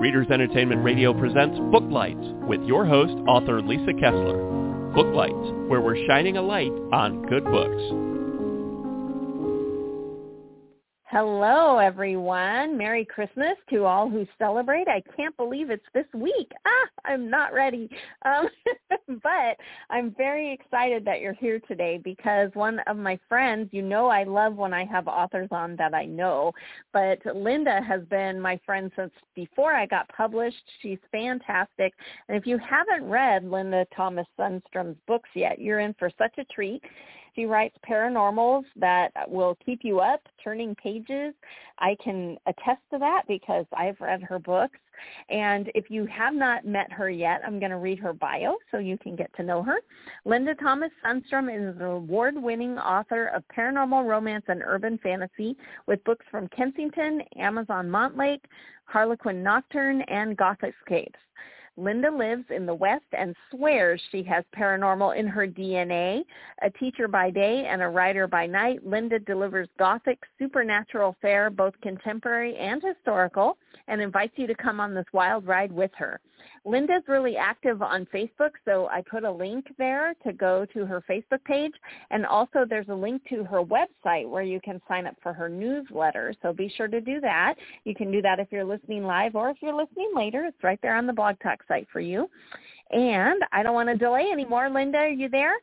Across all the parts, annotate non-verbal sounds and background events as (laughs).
Readers Entertainment Radio presents Booklights with your host, author Lisa Kessler. Booklights, where we're shining a light on good books. Hello, everyone. Merry Christmas to all who celebrate. I can't believe it's this week. Ah, I'm not ready. Um, (laughs) but I'm very excited that you're here today because one of my friends, you know I love when I have authors on that I know, but Linda has been my friend since before I got published. She's fantastic. And if you haven't read Linda Thomas Sundstrom's books yet, you're in for such a treat. She writes paranormals that will keep you up, turning pages. I can attest to that because I've read her books. And if you have not met her yet, I'm going to read her bio so you can get to know her. Linda Thomas Sundstrom is an award-winning author of paranormal romance and urban fantasy with books from Kensington, Amazon Montlake, Harlequin Nocturne, and GothicScapes. Linda lives in the West and swears she has paranormal in her DNA. A teacher by day and a writer by night, Linda delivers gothic supernatural fare, both contemporary and historical, and invites you to come on this wild ride with her. Linda's really active on Facebook, so I put a link there to go to her Facebook page. And also there's a link to her website where you can sign up for her newsletter. So be sure to do that. You can do that if you're listening live or if you're listening later. It's right there on the Blog Talk site for you. And I don't want to delay anymore. Linda, are you there?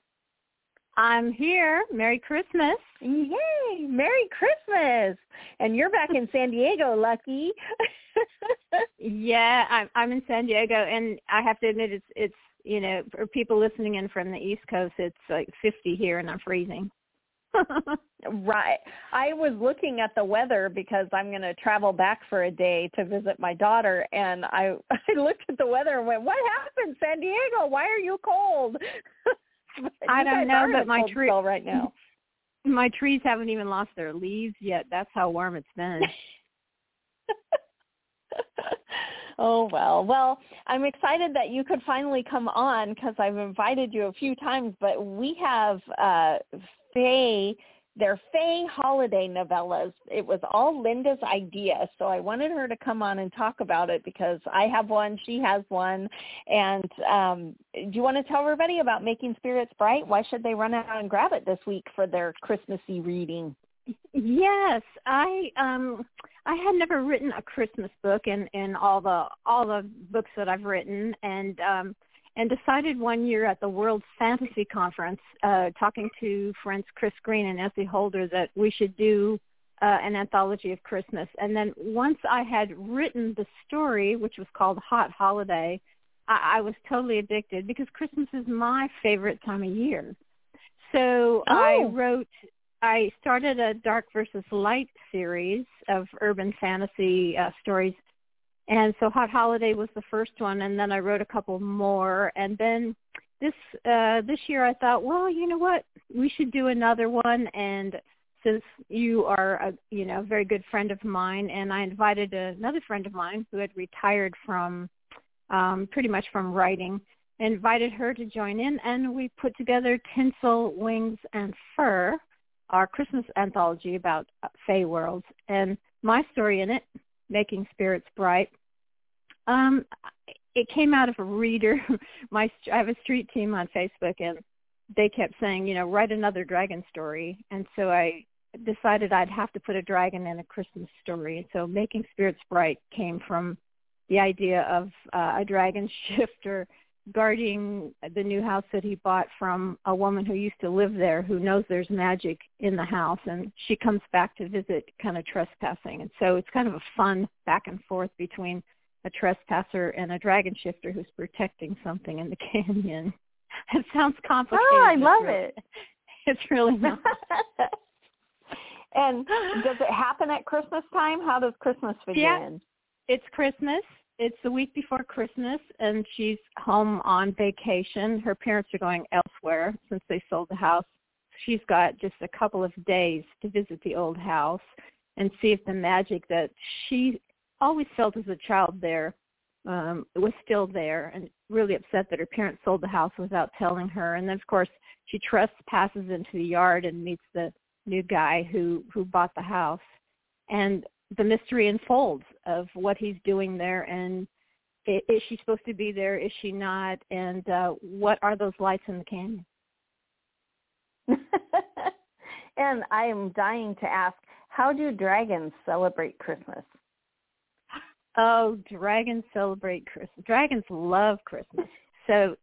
I'm here. Merry Christmas. Yay! Merry Christmas. And you're back in San Diego, Lucky. (laughs) yeah, I'm I'm in San Diego and I have to admit it's it's you know, for people listening in from the East Coast it's like 50 here and I'm freezing. (laughs) right. I was looking at the weather because I'm going to travel back for a day to visit my daughter and I (laughs) I looked at the weather and went, "What happened, San Diego? Why are you cold?" I don't know, but my tree right now. (laughs) My trees haven't even lost their leaves yet. That's how warm it's been. (laughs) oh well well i'm excited that you could finally come on because i've invited you a few times but we have uh fae they're Fae holiday novellas. It was all Linda's idea, so I wanted her to come on and talk about it because I have one, she has one, and um, do you want to tell everybody about Making Spirits Bright? Why should they run out and grab it this week for their Christmassy reading? Yes, I um I had never written a Christmas book in in all the all the books that I've written and um and decided one year at the World Fantasy Conference, uh, talking to friends Chris Green and Essie Holder, that we should do uh, an anthology of Christmas. And then once I had written the story, which was called Hot Holiday, I, I was totally addicted because Christmas is my favorite time of year. So oh. I wrote, I started a Dark versus Light series of urban fantasy uh, stories and so Hot Holiday was the first one, and then I wrote a couple more. And then this uh, this year I thought, well, you know what, we should do another one. And since you are a you know very good friend of mine, and I invited another friend of mine who had retired from um, pretty much from writing, invited her to join in, and we put together Tinsel, Wings, and Fur, our Christmas anthology about Fae worlds, and my story in it Making Spirits Bright. Um, it came out of a reader. (laughs) My I have a street team on Facebook, and they kept saying, you know, write another dragon story, and so I decided I'd have to put a dragon in a Christmas story. And so Making Spirits Bright came from the idea of uh, a dragon (laughs) shifter guarding the new house that he bought from a woman who used to live there who knows there's magic in the house and she comes back to visit kind of trespassing and so it's kind of a fun back and forth between a trespasser and a dragon shifter who's protecting something in the (laughs) canyon. It sounds complicated oh i love really, it. (laughs) it's really not. (laughs) And does it happen at christmas time? How does christmas begin? Yeah, it's christmas. It's the week before Christmas, and she's home on vacation. Her parents are going elsewhere since they sold the house. She's got just a couple of days to visit the old house and see if the magic that she always felt as a child there um, was still there, and really upset that her parents sold the house without telling her. And then, of course, she trespasses into the yard and meets the new guy who who bought the house. And the mystery unfolds of what he's doing there and is she supposed to be there? Is she not? And uh, what are those lights in the canyon? (laughs) and I am dying to ask, how do dragons celebrate Christmas? Oh, dragons celebrate Christmas. Dragons love Christmas. So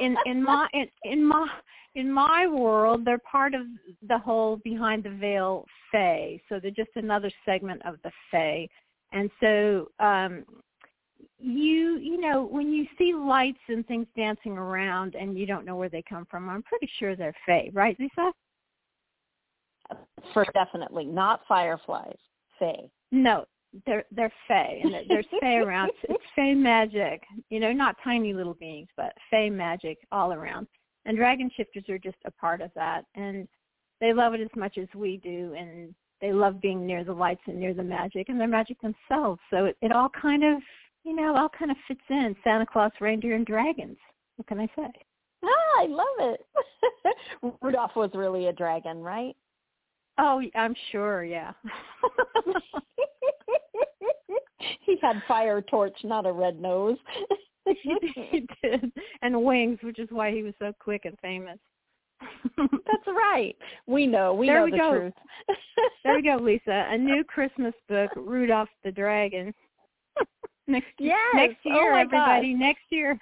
in in my in, in my in my world, they're part of the whole behind the veil fae. So they're just another segment of the fae. And so um you you know when you see lights and things dancing around and you don't know where they come from i'm pretty sure they're fae right lisa for definitely not fireflies fae no they're they're fae and there's fae around it's fae magic you know not tiny little beings but fae magic all around and dragon shifters are just a part of that and they love it as much as we do and they love being near the lights and near the magic and they're magic themselves so it, it all kind of you know, all kind of fits in. Santa Claus, reindeer, and dragons. What can I say? Ah, I love it. (laughs) Rudolph was really a dragon, right? Oh, I'm sure, yeah. (laughs) (laughs) he had fire torch, not a red nose. (laughs) he did, and wings, which is why he was so quick and famous. (laughs) That's right. We know. We there know we the go. truth. there we go, Lisa. A new Christmas book, Rudolph the Dragon. Next year. yes. next oh year, oh everybody. Gosh. Next year.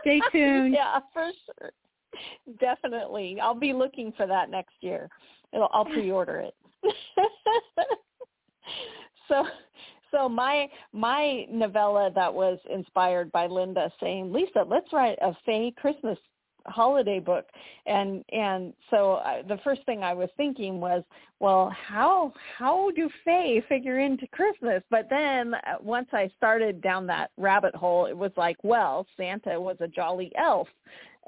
Stay tuned. Yeah, for sure. Definitely. I'll be looking for that next year. It'll, I'll pre-order it. (laughs) so so my my novella that was inspired by Linda saying, Lisa, let's write a Fae Christmas holiday book. And and so I, the first thing I was thinking was well how how do Fae figure into Christmas? But then uh, once I started down that rabbit hole it was like well Santa was a jolly elf.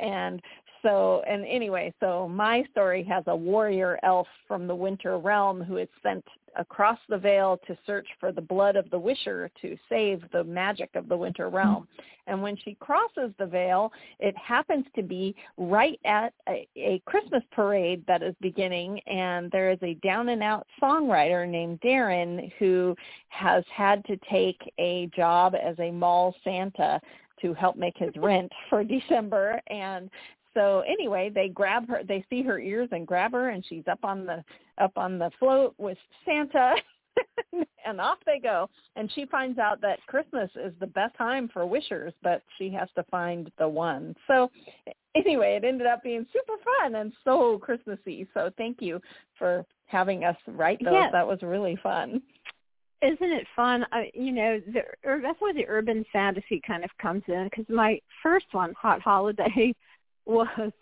And so and anyway so my story has a warrior elf from the winter realm who is sent across the veil to search for the blood of the wisher to save the magic of the winter realm. And when she crosses the veil it happens to be right at a, a christmas parade that is beginning and there is a down and out songwriter named darren who has had to take a job as a mall santa to help make his rent for (laughs) December and so anyway, they grab her, they see her ears and grab her, and she's up on the up on the float with Santa, (laughs) and off they go. And she finds out that Christmas is the best time for wishers, but she has to find the one. So anyway, it ended up being super fun and so Christmassy. So thank you for having us write those. Yes. That was really fun isn't it fun? I, you know, the, er, that's where the urban fantasy kind of comes in. Because my first one, Hot Holiday, was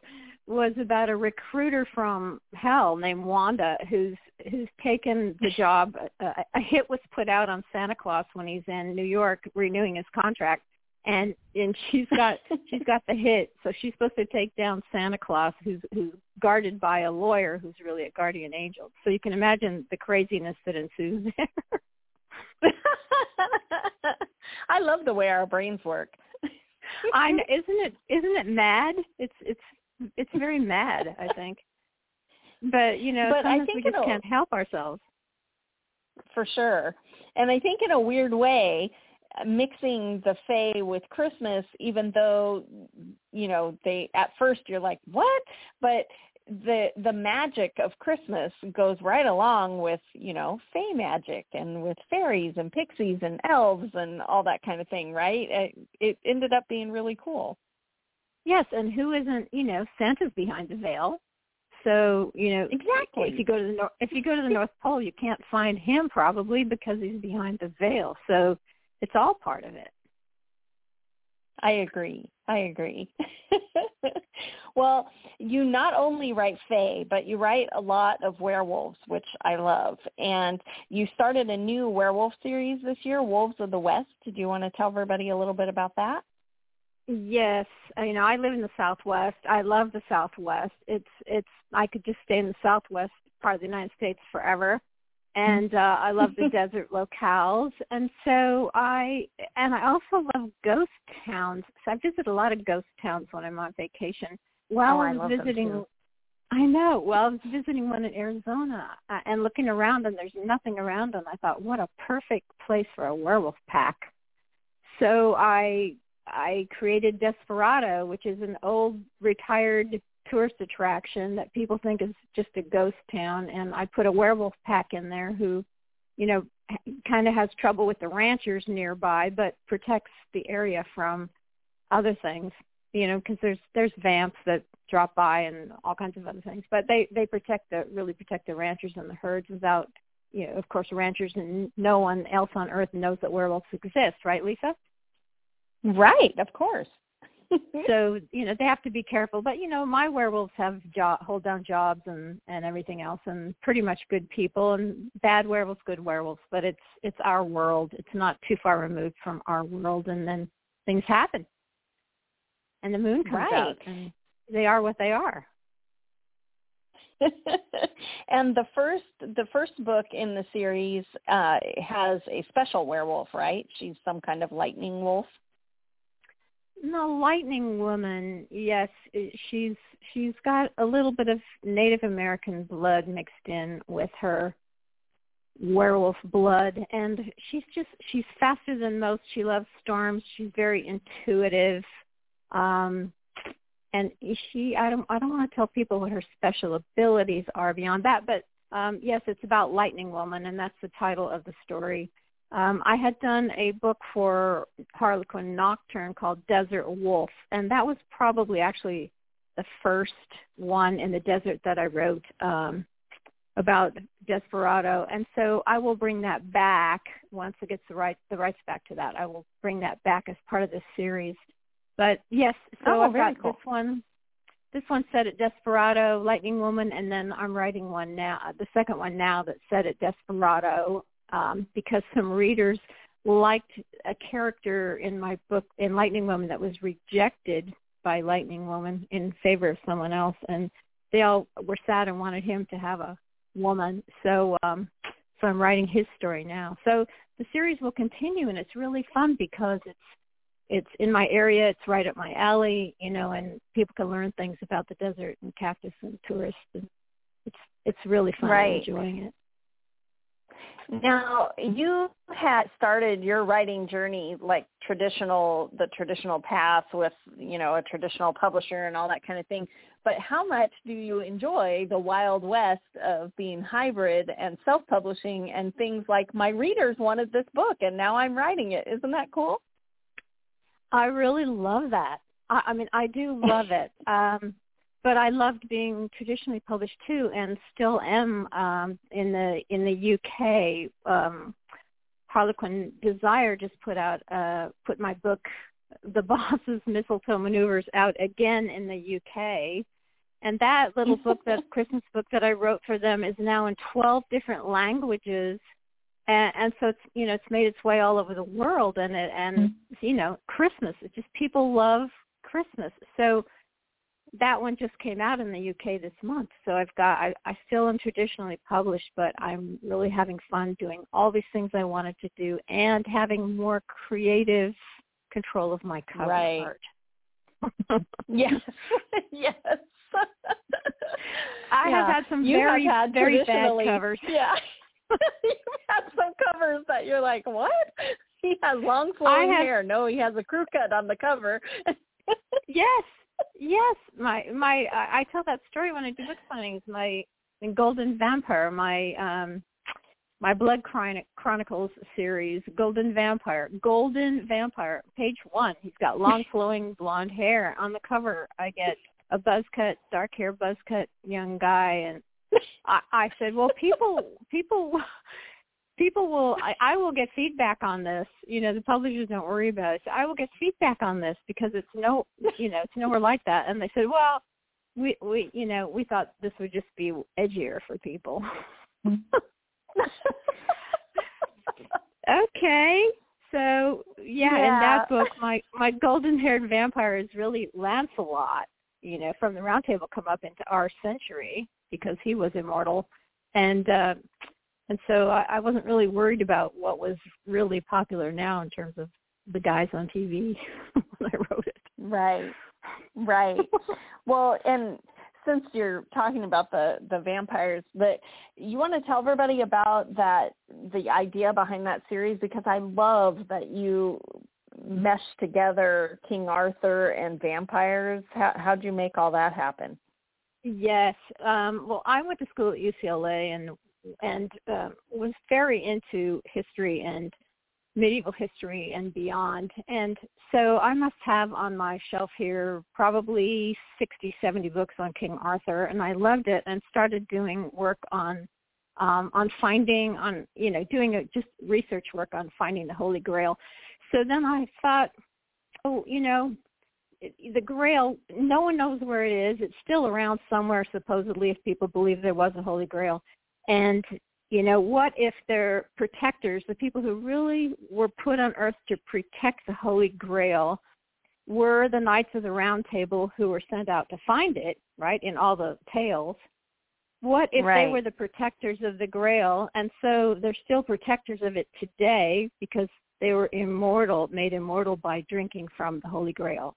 was about a recruiter from hell named Wanda who's who's taken the job. Uh, a hit was put out on Santa Claus when he's in New York renewing his contract, and and she's got (laughs) she's got the hit. So she's supposed to take down Santa Claus, who's who's guarded by a lawyer who's really a guardian angel. So you can imagine the craziness that ensues there. (laughs) I love the way our brains work. I know, isn't it isn't it mad? It's it's it's very mad, I think. But you know, but sometimes I think we just can't help ourselves. For sure, and I think in a weird way, mixing the Fae with Christmas, even though you know they at first you're like what, but the the magic of Christmas goes right along with you know fey magic and with fairies and pixies and elves and all that kind of thing, right? It, it ended up being really cool. Yes, and who isn't you know Santa's behind the veil, so you know exactly. If you go to the nor- if you go to the North Pole, you can't find him probably because he's behind the veil. So it's all part of it. I agree. I agree. (laughs) well, you not only write Fae, but you write a lot of werewolves, which I love. And you started a new werewolf series this year, Wolves of the West. Do you want to tell everybody a little bit about that? Yes, uh, you know, I live in the Southwest. I love the Southwest. It's it's I could just stay in the Southwest part of the United States forever and uh, I love the (laughs) desert locales. And so I and I also love ghost towns. So I visit a lot of ghost towns when I'm on vacation. While oh, I was visiting, I know. Well, I was visiting one in Arizona uh, and looking around, and there's nothing around, and I thought, what a perfect place for a werewolf pack. So I I created Desperado, which is an old retired tourist attraction that people think is just a ghost town, and I put a werewolf pack in there who, you know, kind of has trouble with the ranchers nearby, but protects the area from other things. You know, because there's there's vamps that drop by and all kinds of other things, but they they protect the really protect the ranchers and the herds without, you know, of course, ranchers and no one else on earth knows that werewolves exist, right, Lisa? Right, of course. (laughs) so you know they have to be careful. But you know my werewolves have job hold down jobs and and everything else and pretty much good people and bad werewolves good werewolves. But it's it's our world. It's not too far removed from our world and then things happen. And the moon comes right. out and they are what they are. (laughs) And the first the first book in the series uh has a special werewolf right? She's some kind of lightning wolf the lightning woman yes she's she's got a little bit of native american blood mixed in with her werewolf blood and she's just she's faster than most. She loves storms. She's very intuitive. Um and she i don't i don't want to tell people what her special abilities are beyond that but um yes it's about lightning woman and that's the title of the story um, I had done a book for Harlequin Nocturne called Desert Wolf, and that was probably actually the first one in the desert that I wrote um, about Desperado. And so I will bring that back once it gets the right the rights back to that. I will bring that back as part of this series. But yes, so oh, I've got cool. this one. This one set at Desperado, Lightning Woman, and then I'm writing one now, the second one now that's set at Desperado, um, because (laughs) some readers liked a character in my book in Lightning Woman that was rejected by Lightning Woman in favor of someone else, and they all were sad and wanted him to have a woman. So, um, so I'm writing his story now. So the series will continue, and it's really fun because it's it's in my area. It's right up my alley, you know, and people can learn things about the desert and cactus and tourists. And it's it's really fun. Right. I'm enjoying it. Now, you had started your writing journey like traditional, the traditional path with, you know, a traditional publisher and all that kind of thing. But how much do you enjoy the wild west of being hybrid and self-publishing and things like my readers wanted this book and now I'm writing it. Isn't that cool? I really love that. I, I mean, I do love it. Um, but I loved being traditionally published too, and still am um, in the in the UK. Um, Harlequin Desire just put out uh, put my book, The Boss's Mistletoe Maneuvers, out again in the UK, and that little book, that (laughs) Christmas book that I wrote for them, is now in 12 different languages. And, and so it's you know it's made its way all over the world, and it and mm-hmm. you know Christmas. It's just people love Christmas. So that one just came out in the UK this month. So I've got I, I still am traditionally published, but I'm really having fun doing all these things I wanted to do and having more creative control of my cover right. art. (laughs) (laughs) yes. (laughs) yes. I yeah. have had some you very had very bad covers. Yeah. You've had some covers that you're like, what? He has long flowing have, hair. No, he has a crew cut on the cover. yes, yes, my my I, tell that story when I do book signings. My Golden Vampire, my um my Blood Chronicles series, Golden Vampire. Golden Vampire, page one. He's got long (laughs) flowing blonde hair. On the cover, I get a buzz cut, dark hair buzz cut young guy, and I, I said, well, people, people, people will I, I will get feedback on this. You know, the publishers don't worry about it. So I will get feedback on this because it's no you know, it's nowhere like that. And they said, Well, we we you know, we thought this would just be edgier for people. (laughs) okay. So yeah, yeah, in that book my my golden haired vampire is really Lancelot, you know, from the round table come up into our century because he was immortal. And uh and so I, I wasn't really worried about what was really popular now in terms of the guys on TV (laughs) when I wrote it. Right. Right. (laughs) well, and since you're talking about the the vampires, but you want to tell everybody about that the idea behind that series because I love that you mesh together King Arthur and vampires. How how'd you make all that happen? Yes. Um, well, I went to school at UCLA and and uh, was very into history and medieval history and beyond. And so I must have on my shelf here probably 60, 70 books on King Arthur, and I loved it and started doing work on um, on finding on you know doing a, just research work on finding the Holy Grail. So then I thought, oh, you know, the Grail, no one knows where it is. It's still around somewhere, supposedly, if people believe there was a Holy Grail. And you know, what if their protectors, the people who really were put on earth to protect the Holy Grail, were the Knights of the Round Table who were sent out to find it, right, in all the tales. What if right. they were the protectors of the Grail, and so they're still protectors of it today because they were immortal, made immortal by drinking from the Holy Grail.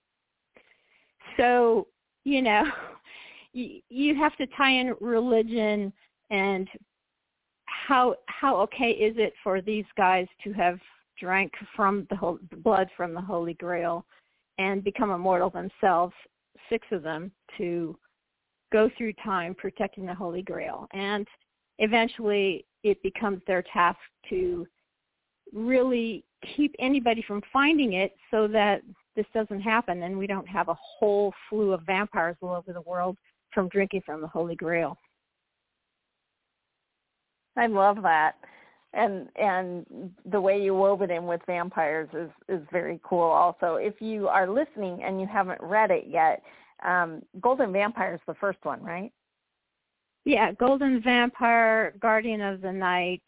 So, you know, (laughs) you, you have to tie in religion and how how okay is it for these guys to have drank from the whole, blood from the Holy Grail and become immortal themselves, six of them, to go through time protecting the Holy Grail. And eventually it becomes their task to really keep anybody from finding it so that this doesn't happen and we don't have a whole slew of vampires all over the world from drinking from the Holy Grail. I love that. And and the way you wove it in with vampires is is very cool. Also, if you are listening and you haven't read it yet, um, Golden Vampire is the first one, right? Yeah, Golden Vampire, Guardian of the Night,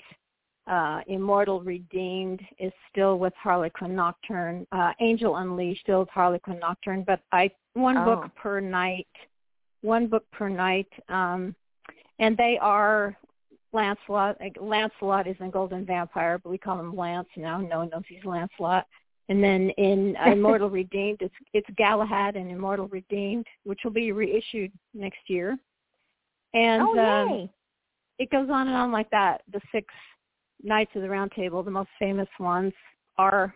uh, Immortal Redeemed is still with Harlequin Nocturne. Uh, Angel Unleashed still with Harlequin Nocturne, but I one oh. book per knight, one book per knight, um, and they are Lancelot. Lancelot is in Golden Vampire, but we call him Lance now. No one knows he's Lancelot. And then in (laughs) Immortal Redeemed, it's it's Galahad and Immortal Redeemed, which will be reissued next year. And oh, um, it goes on and on like that. The six Knights of the Round Table, the most famous ones, are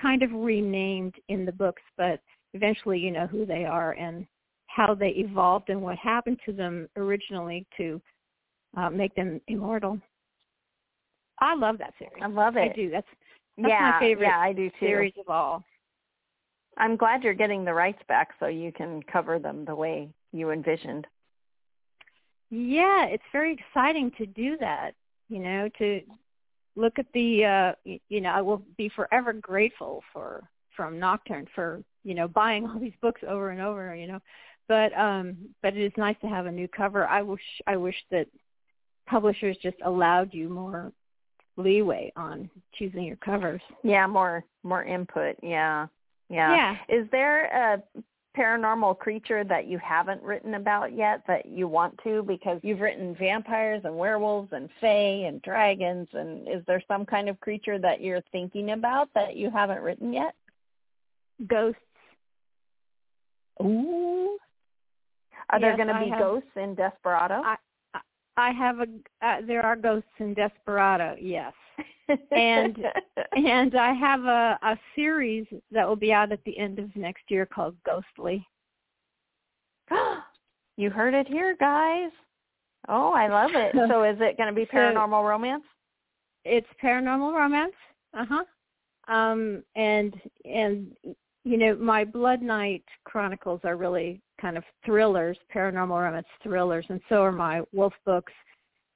kind of renamed in the books, but eventually you know who they are and how they evolved and what happened to them originally to uh, make them immortal. I love that series. I love it. I do. That's that's yeah, my favorite yeah, I do too. series of all. I'm glad you're getting the rights back so you can cover them the way you envisioned. Yeah, it's very exciting to do that. You know, to look at the uh you know, I will be forever grateful for from Nocturne for, you know, buying all these books over and over, you know. But um but it is nice to have a new cover. I wish I wish that publishers just allowed you more leeway on choosing your covers. Yeah, more more input. Yeah. Yeah. Yeah. Is there a paranormal creature that you haven't written about yet that you want to because you've written vampires and werewolves and fae and dragons and is there some kind of creature that you're thinking about that you haven't written yet? Ghosts. Ooh. Are yes, there going to be have, ghosts in Desperado? I, I have a uh, there are ghosts in Desperado, yes. and (laughs) and I have a a series that will be out at the end of next year called Ghostly. (gasps) you heard it here, guys. Oh, I love it. So (laughs) is it going to be paranormal so, romance? It's paranormal romance. Uh-huh. Um and and you know, my Blood Knight chronicles are really kind of thrillers, paranormal romance thrillers, and so are my Wolf books.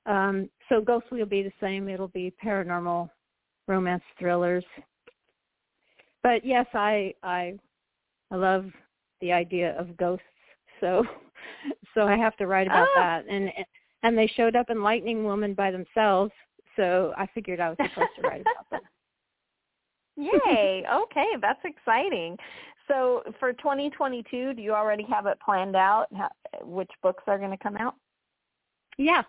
Um, so Ghostly will be the same. It'll be paranormal romance thrillers. But yes, I I I love the idea of ghosts. So (laughs) so I have to write about oh. that. And and they showed up in Lightning Woman by themselves. So I figured I was supposed to write about them. Yay. Okay, that's exciting. So for 2022, do you already have it planned out how, which books are going to come out? Yeah.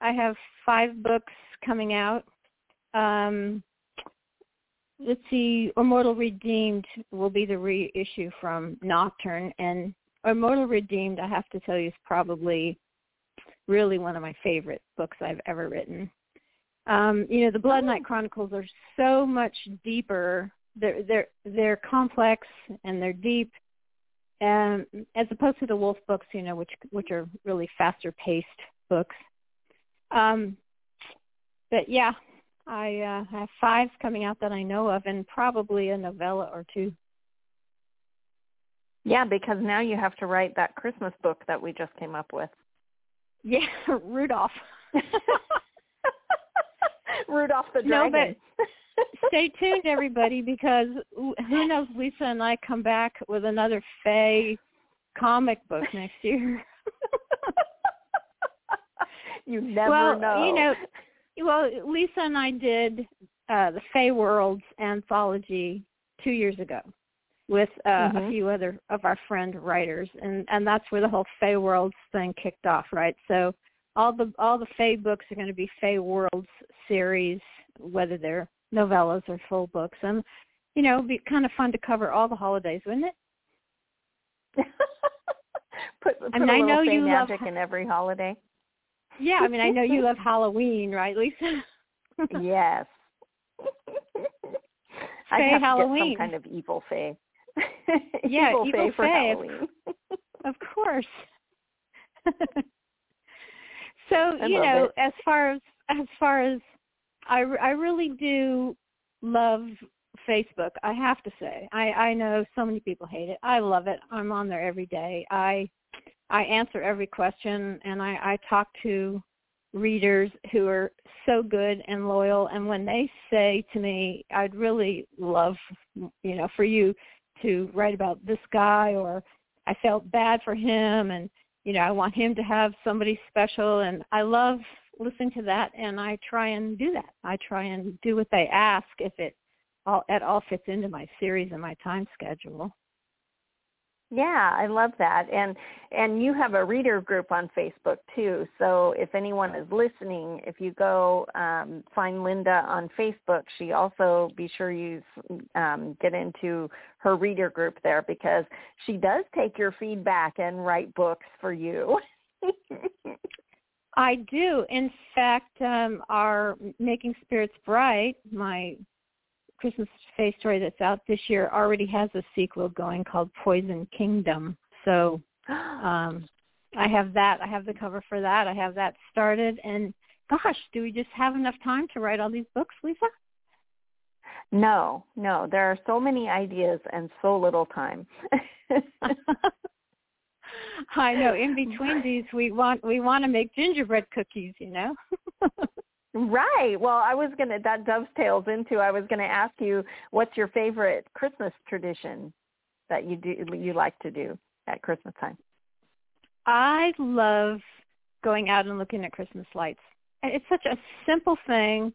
I have 5 books coming out. Um let's see, Immortal Redeemed will be the reissue from Nocturne and Immortal Redeemed, I have to tell you, is probably really one of my favorite books I've ever written. Um, you know, the Blood Knight Chronicles are so much deeper. They're they're they're complex and they're deep, and as opposed to the Wolf books, you know, which which are really faster paced books. Um, but yeah, I uh, have five coming out that I know of, and probably a novella or two. Yeah, because now you have to write that Christmas book that we just came up with. Yeah, (laughs) Rudolph. (laughs) (laughs) Rudolph the Dragon. no, but (laughs) stay tuned, everybody, because who knows? Lisa and I come back with another Fae comic book next year. (laughs) you never well, know. you know, well, Lisa and I did uh, the Fae Worlds anthology two years ago with uh, mm-hmm. a few other of our friend writers, and and that's where the whole Fae Worlds thing kicked off, right? So all the all the Fae books are going to be Fae Worlds series, whether they're novellas or full books, and you know, it'd be kind of fun to cover all the holidays, wouldn't it? (laughs) put put I mean, a I little know Fae you magic love, in every holiday. Yeah, I mean, I know you love Halloween, right, Lisa? (laughs) yes. I have Halloween. some kind of evil Fae. (laughs) yeah, evil, evil Fae for Halloween. Of course. So I you know, it. as far as as far as I I really do love Facebook. I have to say, I I know so many people hate it. I love it. I'm on there every day. I I answer every question, and I I talk to readers who are so good and loyal and when they say to me i'd really love you know for you to write about this guy or i felt bad for him and you know i want him to have somebody special and i love listening to that and i try and do that. I try and do what they ask if it all at all fits into my series and my time schedule Yeah, I love that. And and you have a reader group on Facebook too. So if anyone is listening, if you go um, find Linda on Facebook, she also be sure you um, get into her reader group there because she does take your feedback and write books for you. (laughs) I do. In fact, um, our Making Spirits Bright, my Christmas Fae story that's out this year, already has a sequel going called Poison Kingdom. So (gasps) um, I have that. I have the cover for that. I have that started. And gosh, do we just have enough time to write all these books, Lisa? no, no. There are so many ideas and so little time. (laughs) I know. In (laughs) between these, we want we want to make gingerbread cookies. You know. Right. Well, I was going to, that dovetails into, I was going to ask you, what's your favorite Christmas tradition that you do, you like to do at Christmas time? I love going out and looking at Christmas lights. It's such a simple thing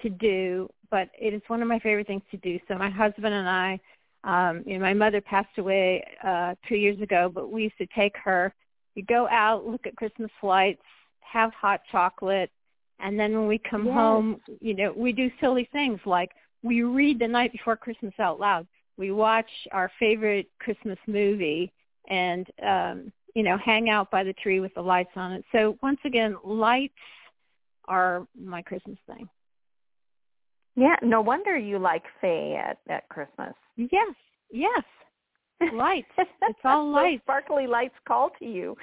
to do, but it is one of my favorite things to do. So my husband and I, um, you know, my mother passed away uh, two years ago, but we used to take her. You go out, look at Christmas lights, have hot chocolate, and then when we come Yes. home, you know, we do silly things like we read the night before Christmas out loud. We watch our favorite Christmas movie and um, you know, hang out by the tree with the lights on it. So once again, lights are my Christmas thing. Yeah, no wonder you like Fae at, at Christmas. Yes, yes. (laughs) Lights. It's all Those lights. sparkly lights call to you.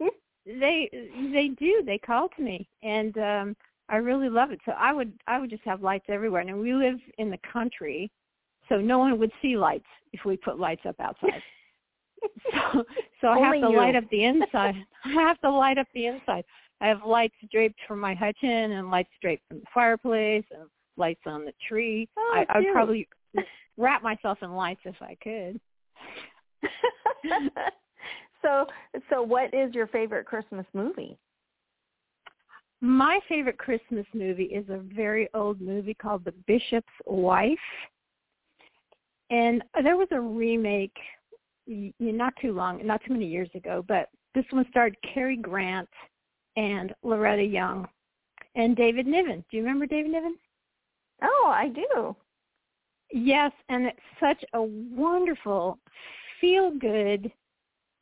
(laughs) They they do. They call to me and um I really love it. So I would I would just have lights everywhere. And we live in the country, so no one would see lights if we put lights up outside. (laughs) so so I have Only to you. light up the (laughs) inside. I have to light up the inside. I have lights draped from my hutchin and lights draped from the fireplace and lights on the tree. Oh, I, I would probably (laughs) wrap myself in lights if I could. So, so what is your favorite Christmas movie? My favorite Christmas movie is a very old movie called The Bishop's Wife. And there was a remake not too long, not too many years ago, but this one starred Cary Grant and Loretta Young and David Niven. Do you remember David Niven? Oh, I do. Yes, and it's such a wonderful, feel-good,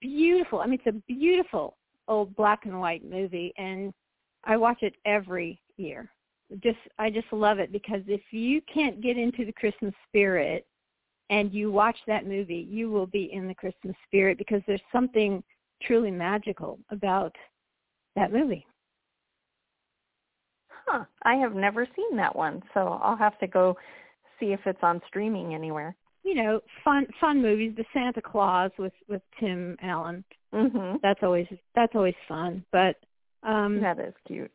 beautiful. I mean, it's a beautiful old black and white movie, and I watch it every year. Just I just love it because if you can't get into the Christmas spirit and you watch that movie, you will be in the Christmas spirit because there's something truly magical about that movie. Huh. I have never seen that one, so I'll have to go see if it's on streaming anywhere. You know, fun fun movies, The Santa Claus with with Tim Allen. Mhm. That's always that's always fun. But um That is cute.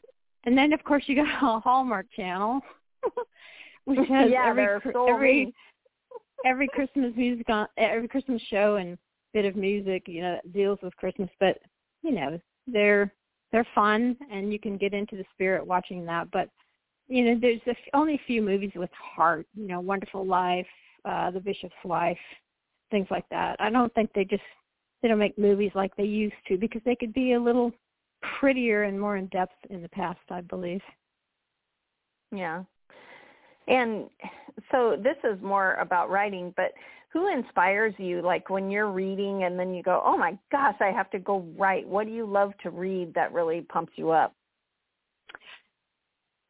And then of course you got (laughs) a Hallmark channel, (laughs) which (laughs) has yeah, every so every every Christmas music on every Christmas show and bit of music, you know, that deals with Christmas. But you know, they're they're fun and you can get into the spirit watching that. But you know, there's a f- only a few movies with heart. You know, Wonderful Life, uh, The Bishop's Wife, things like that. I don't think they just they don't make movies like they used to because they could be a little prettier and more in depth in the past, I believe. Yeah. And so this is more about writing, but who inspires you like when you're reading and then you go, "Oh my gosh, I have to go write." What do you love to read that really pumps you up?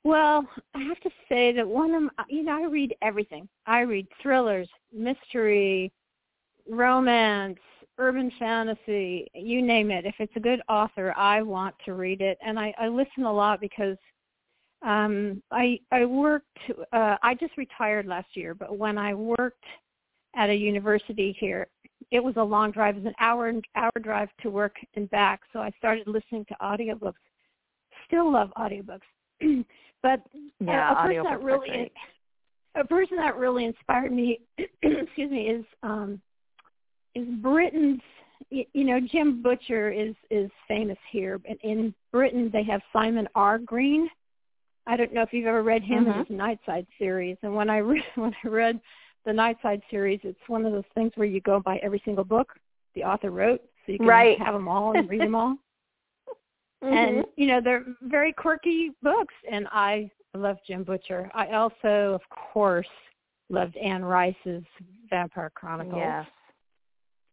Well, I have to say that one of my, you know I read everything. I read thrillers, mystery, romance, urban fantasy, you name it. If it's a good author, I want to read it, and I, I listen a lot because um, I I worked. Uh, I just retired last year, but when I worked at a university here, it was a long drive. It was an hour hour drive to work and back. So I started listening to audiobooks. Still love audiobooks. (clears throat) but Yeah, a, a person that really a person that really inspired me (clears throat) excuse me is um is Britain's you know Jim Butcher is is famous here and in Britain they have Simon R Green I don't know if you've ever read him Mhm. in his Nightside series and when I (laughs) read when I read the Nightside series it's one of those things where you go by every single book the author wrote so you can Right. have them all and read them all (laughs) Mhm. and you know they're very quirky books and i love jim butcher i also of course loved anne rice's vampire chronicles yes.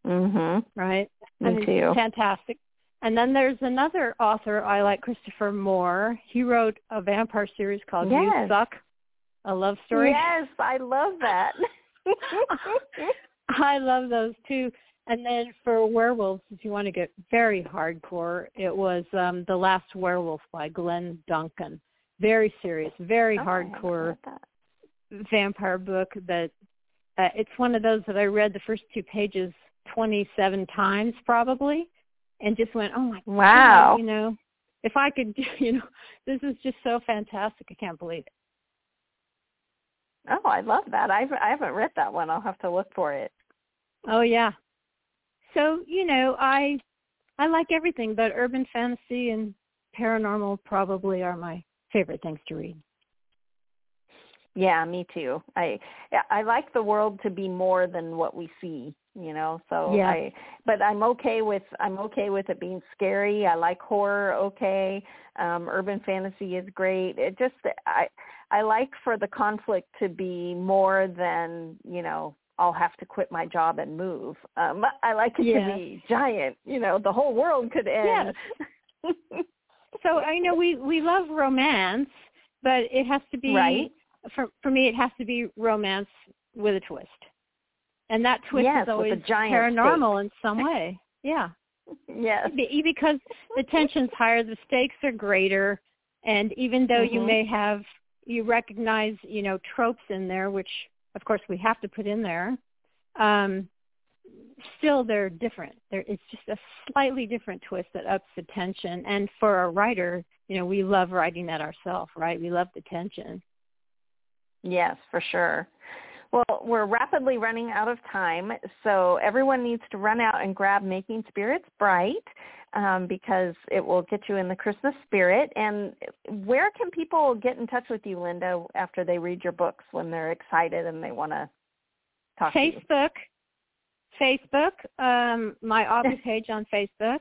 Mhm. right Me I mean, too. fantastic and then there's another author i like christopher moore he wrote a vampire series called you suck a love story Yes, I love that. (laughs) (laughs) I love those too. And then for werewolves, if you want to get very hardcore, it was um The Last Werewolf by Glen Duncan. Very serious, very Oh, hardcore vampire book that uh, it's one of those that I read the first two pages 27 times probably and just went, "Oh my Wow. god, you know, if I could, (laughs) you know, this is just so fantastic. I can't believe it." Oh, I love that. I've I haven't read that one. I'll have to look for it. Oh yeah. So, you know, I I like everything, but urban fantasy and paranormal probably are my favorite things to read. Yeah, me too. I I like the world to be more than what we see, you know. So Yeah. I but I'm okay with I'm okay with it being scary. I like horror, okay. Um urban fantasy is great. It just I I like for the conflict to be more than, you know, I'll have to quit my job and move. Um I like it Yes. to be giant, you know, the whole world could end. (laughs) So I know we we love romance, but it has to be Right. for for me it has to be romance with a twist. And that twist Yes, is always giant paranormal in some way. (laughs) Yeah. yes. Be- because the tension's higher, the stakes are greater, and even though you Mhm. may have you recognize you know tropes in there, which of course we have to put in there, um, still they're different. There it's just a slightly different twist that ups the tension. And for a writer, you know, we love writing that ourselves, right? We love the tension. Yes, for sure. Well, we're rapidly running out of time, so everyone needs to run out and grab Making Spirits Bright um, because it will get you in the Christmas spirit. And where can people get in touch with you, Linda, after they read your books when they're excited and they want to talk to you? Facebook, Facebook, um, my author (laughs) page on Facebook.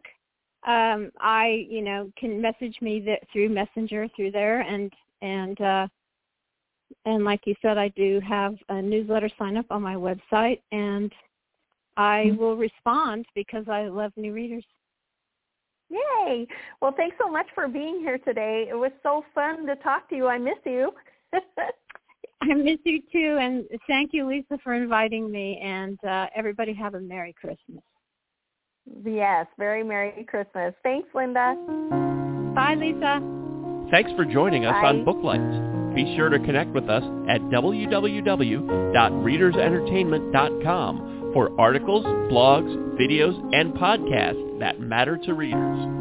Um, I, you know, can message me th- through Messenger through there, and and uh, and like you said, I do have a newsletter sign up on my website, and I mm-hmm. will respond because I love new readers. Yay! Well, thanks so much for being here today. It was so fun to talk to you. I miss you. (laughs) I miss you too, and thank you, Lisa, for inviting me. And uh, everybody have a Merry Christmas. Yes, very Merry Christmas. Thanks, Linda. Bye, Lisa. Thanks for joining us Bye. on Booklights. Be sure to connect with us at www.readersentertainment.com for articles, blogs, videos, and podcasts that matter to readers.